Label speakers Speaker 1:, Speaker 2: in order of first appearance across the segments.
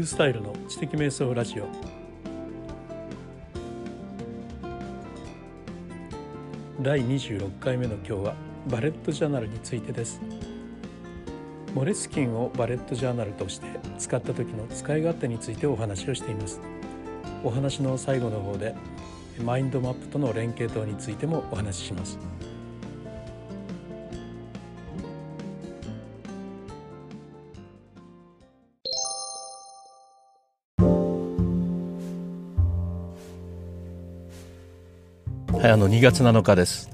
Speaker 1: ュースタイルの知的瞑想ラジオ。第26回目の今日はバレットジャーナルについてです。モレスキンをバレットジャーナルとして使った時の使い勝手についてお話をしています。お話の最後の方でマインドマップとの連携等についてもお話しします。
Speaker 2: はい、あの2月7日です。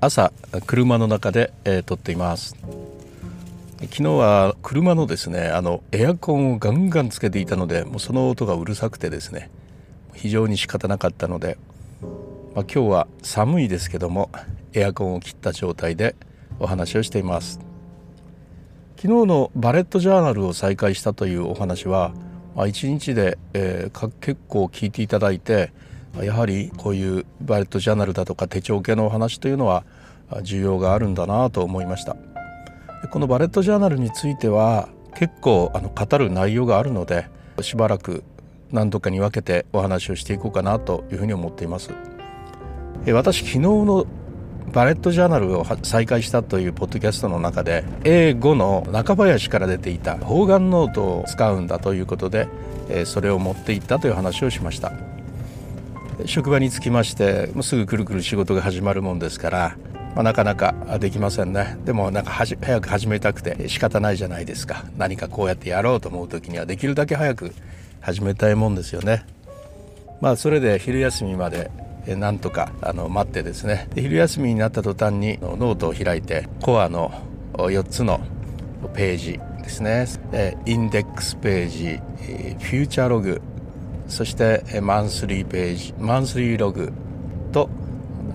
Speaker 2: 朝車の中で、えー、撮っています。昨日は車のですねあのエアコンをガンガンつけていたのでもうその音がうるさくてですね非常に仕方なかったので、まあ、今日は寒いですけどもエアコンを切った状態でお話をしています昨日のバレットジャーナルを再開したというお話は、まあ、1日で、えー、結構聞いていただいてやはりこういうバレットジャーナルだとか手帳系のお話というのは需要があるんだなと思いました。このバレットジャーナルについては結構あの語る内容があるのでしばらく何度かに分けてお話をしていこうかなというふうに思っています。私昨日のバレットジャーナルを再開したというポッドキャストの中で英語の中林から出ていた方眼ノートを使うんだということでそれを持っていったという話をしました。職場に着きましてもうすぐくるくる仕事が始まるもんですから、まあ、なかなかできませんね。でもなんか早く始めたくて仕方ないじゃないですか。何かこうやってやろうと思う時にはできるだけ早く始めたいもんですよね。まあそれで昼休みまでなんとかあの待ってですね。昼休みになった途端にノートを開いてコアの4つのページですね。インデックスページフューチャーログそしてマンスリーページマンスリーログと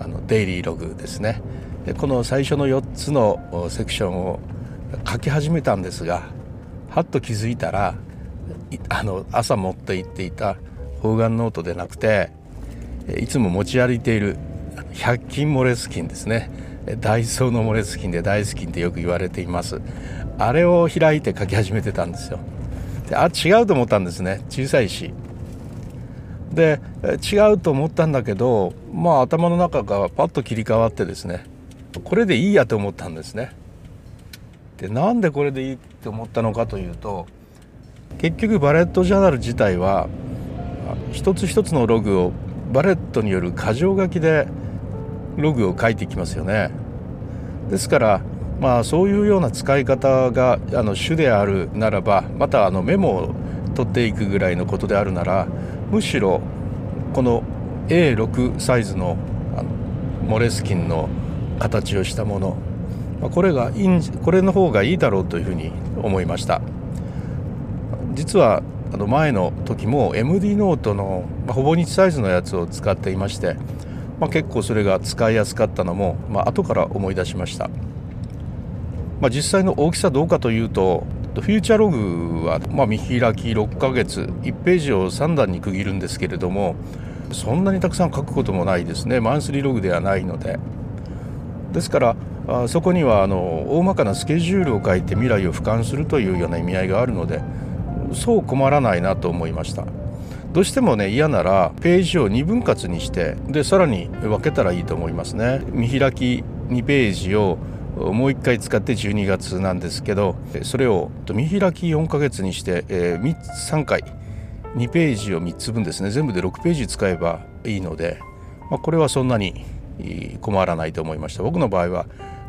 Speaker 2: あのデイリーログですね。この最初の4つのセクションを書き始めたんですがはっと気づいたらあの朝持って行っていた方眼ノートでなくていつも持ち歩いている100均モレスキンですね。ダイソーのモレスキンで大好きってよく言われています。あれを開いて書き始めてたんですよ。であ違うと思ったんですね。小さいし。で違うと思ったんだけどまあ頭の中がパッと切り替わってですねこれでいいやと思ったんですね。でなんでこれでいいって思ったのかというと結局バレットジャーナル自体は一つ一つのログをバレットによる箇条書きでログを書いていきますよね。ですからまあそういうような使い方があの主であるならばまたあのメモを取っていくぐらいのことであるならむしろこの A6 サイズのあのモレスキンの形をしたものこれがいいんこれの方がいいだろうというふうに思いました。実はあの前の時も MD ノートのまほぼ日サイズのやつを使っていまして、まあ、結構それが使いやすかったのも、まあ後から思い出しました、まあ、実際の大きさどうかというととフューチャーログは、まあ、見開き6ヶ月1ページを3段に区切るんですけれどもそんなにたくさん書くこともないですね。マンスリーログではないので。ですからあそこにはあの大まかなスケジュールを書いて未来を俯瞰するというような意味合いがあるのでそう困らないなと思いました。どうしてもね嫌ならページを2分割にしてでさらに分けたらいいと思いますね。見開き2ページをもう1回使って12月なんですけどそれを見開き4ヶ月にして、えー、3回2ページを3つ分ですね。全部で6ページ使えばいいので、まあ、これはそんなに困らないと思いました。僕の場合は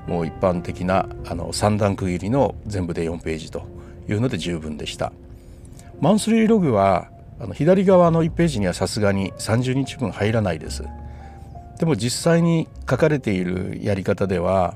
Speaker 2: もう一般的なあの3段区切りの全部で4ページというので十分でした。マンスリーログはあの左側の1ページにはさすがに30日分入らないです。でも実際に書かれているやり方では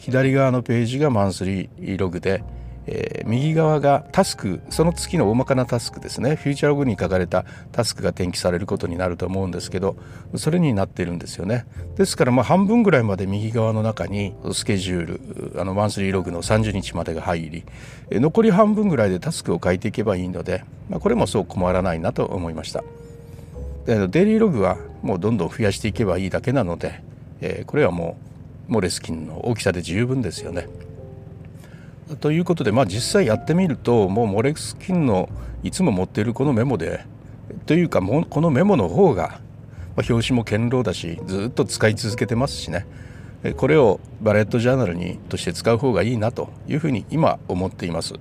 Speaker 2: 左側のページがマンスリーログで、えー、右側がタスクその月の大まかなタスクですね。フューチャーログに書かれたタスクが転記されることになると思うんですけどそれになってるんですよね。ですからまあ半分ぐらいまで右側の中にスケジュールあのマンスリーログの30日までが入り残り半分ぐらいでタスクを書いていけばいいので、まあ、これもそう困らないなと思いました。デイリーログはもうどんどん増やしていけばいいだけなので、えー、これはもうモレスキンの大きさで十分ですよね。ということで、まあ、実際やってみるともうモレスキンのいつも持っているこのメモでというかもこのメモの方が、まあ、表紙も堅牢だしずっと使い続けてますしね。これをバレットジャーナルにとして使う方がいいなというふうに今思っています。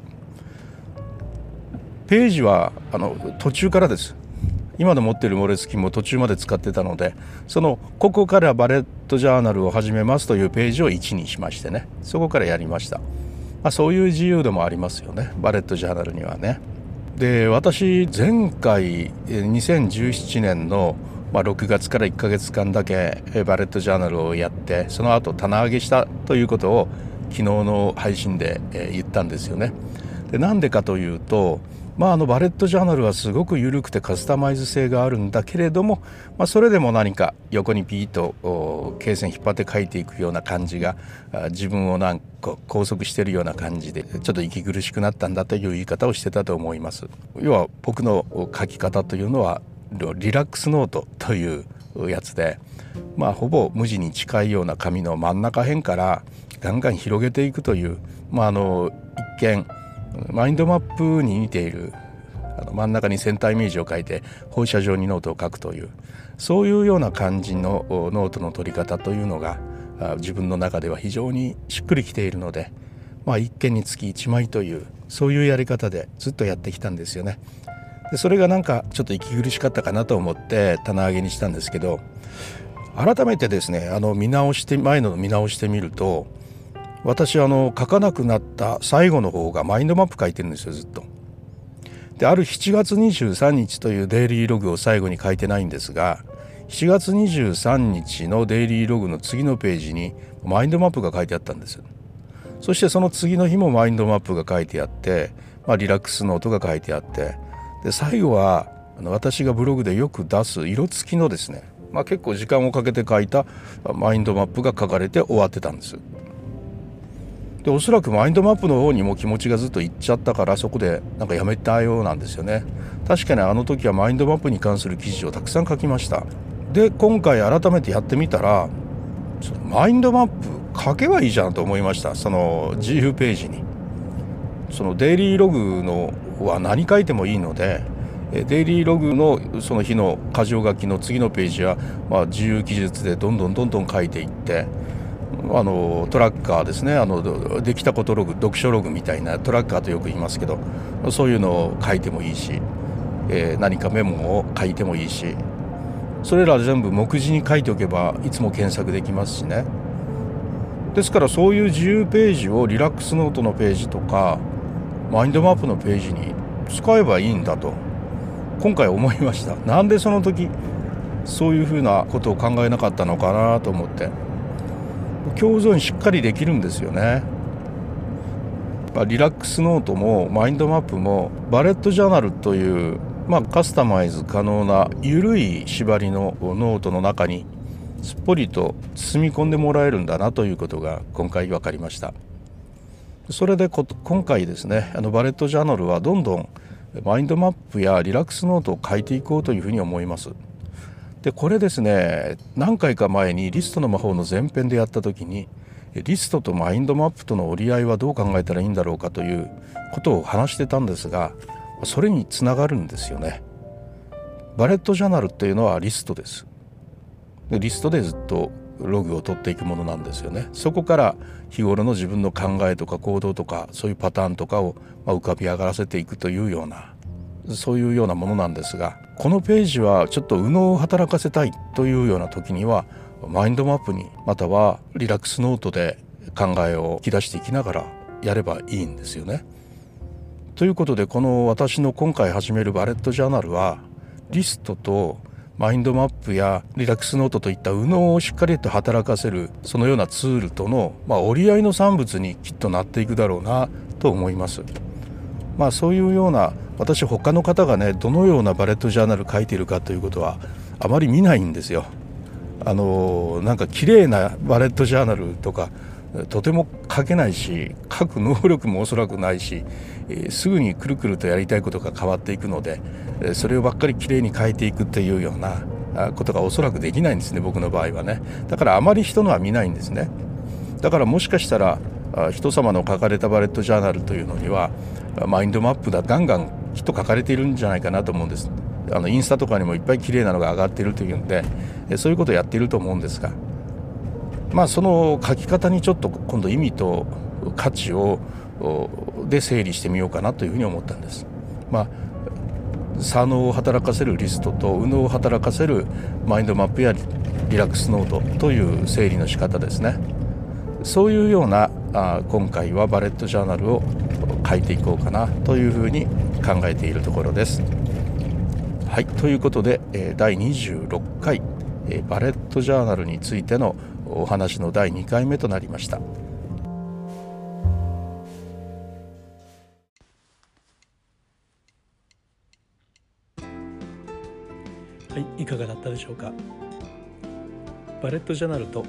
Speaker 2: ページはあの途中からです。今の持っているモレスキンも途中まで使ってたのでそのここからバレットジャーナルを始めますというページを1にしましてね。そこからやりました、まあ、そういう自由度もありますよね。バレットジャーナルにはね。で私前回2017年のまあ、6月から1ヶ月間だけバレットジャーナルをやってその後棚上げしたということを昨日の配信で言ったんですよね。でなんでかというとまあ、あのバレットジャーナルはすごく緩くてカスタマイズ性があるんだけれども、まあ、それでも何か横にピーッと罫線引っ張って書いていくような感じが自分をなんか拘束しているような感じでちょっと息苦しくなったんだという言い方をしてたと思います。要は僕の書き方というのはリラックスノートというやつで、まあ、ほぼ無地に近いような紙の真ん中辺からガンガン広げていくという、まあ、あの一見マインドマップに似ているあの真ん中にセンターイメージを書いて放射状にノートを書くというそういうような感じのノートの取り方というのが自分の中では非常にしっくりきているので、まあ、1件につき1枚というそういうやり方でずっとやってきたんですよね。でそれがなんかちょっと息苦しかったかなと思って棚上げにしたんですけど改めてですねあの見直して前の見直してみると私あの書かなくなった最後の方がマインドマップ書いてるんですよずっと。である7月23日というデイリーログを最後に書いてないんですが7月23日のデイリーログの次のページにマインドマップが書いてあったんですそしてその次の日もマインドマップが書いてあって、まあ、リラックスノートが書いてあってで最後はあの私がブログでよく出す色付きのですね、まあ、結構時間をかけて書いたマインドマップが書かれて終わってたんです。でおそらくマインドマップの方にも気持ちがずっといっちゃったからそこでなんかやめたようなんですよね。確かにあの時はマインドマップに関する記事をたくさん書きました。で今回改めてやってみたらマインドマップ書けばいいじゃんと思いました。その自由ページに。そのデイリーログのは何書いてもいいのでデイリーログのその日の箇条書きの次のページは、まあ、自由記述でどんどんどんどん書いていってあのトラッカーですね。あのできたことログ読書ログみたいなトラッカーとよく言いますけどそういうのを書いてもいいし、えー、何かメモを書いてもいいしそれら全部目次に書いておけばいつも検索できますしね。ですからそういう自由ページをリラックスノートのページとかマインドマップのページに使えばいいんだと今回思いました。なんでその時そういうふうなことを考えなかったのかなと思って。共存しっかりできるんですよね。リラックスノートもマインドマップもバレットジャーナルという、まあ、カスタマイズ可能な緩い縛りのノートの中にすっぽりと包み込んでもらえるんだなということが今回分かりましたそれで今回ですねあのバレットジャーナルはどんどんマインドマップやリラックスノートを書いていこうというふうに思いますでこれですね何回か前にリストの魔法の前編でやった時にリストとマインドマップとの折り合いはどう考えたらいいんだろうかということを話してたんですがそれにつながるんですよね。バレットジャーナルっていうのはリストです。でリストでずっとログを取っていくものなんですよね。そこから日頃の自分の考えとか行動とかそういうパターンとかを浮かび上がらせていくというようなそういうようなものなんですがこのページはちょっと右脳を働かせたいというような時にはマインドマップにまたはリラックスノートで考えを引き出していきながらやればいいんですよね。ということでこの私の今回始めるバレットジャーナルはリストとマインドマップやリラックスノートといった右脳をしっかりと働かせるそのようなツールとの、まあ、折り合いの産物にきっとなっていくだろうなと思います。まあ、そういうような私他の方がねどのようなバレットジャーナル書いているかということはあまり見ないんですよ。あのなんか綺麗なバレットジャーナルとかとても書けないし書く能力もおそらくないし、え、すぐにくるくるとやりたいことが変わっていくので、えそれをばっかりきれいに書いていくっていうようなことがおそらくできないんですね僕の場合はねだからあまり人のは見ないんですねだからもしかしたら人様の書かれたバレットジャーナルというのにはマインドマップだガンガンきっと書かれているんじゃないかなと思うんですあのインスタとかにもいっぱい綺麗なのが上がってるというんでそういうことをやっていると思うんですがまあその書き方にちょっと今度意味と価値をで整理してみようかなというふうに思ったんです。まあ左脳を働かせるリストと右脳を働かせるマインドマップやリラックスノートという整理の仕方ですねそういうようなあ今回はバレットジャーナルを書いていこうかなというふうに考えているところです。はいということで、え第26回、えバレットジャーナルについてのお話の第2回目となりました。
Speaker 1: はいいかがだったでしょうかバレットジャーナルと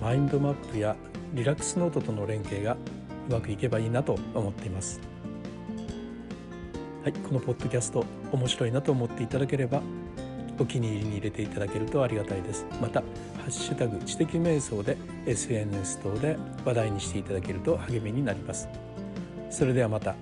Speaker 1: マインドマップやリラックスノートとの連携がうまくいけばいいなと思っています。はいこのポッドキャスト面白いなと思っていただければお気に入りに入れていただけるとありがたいです。また「ハッシュタグ知的瞑想」で SNS 等で話題にしていただけると励みになります。それではまた。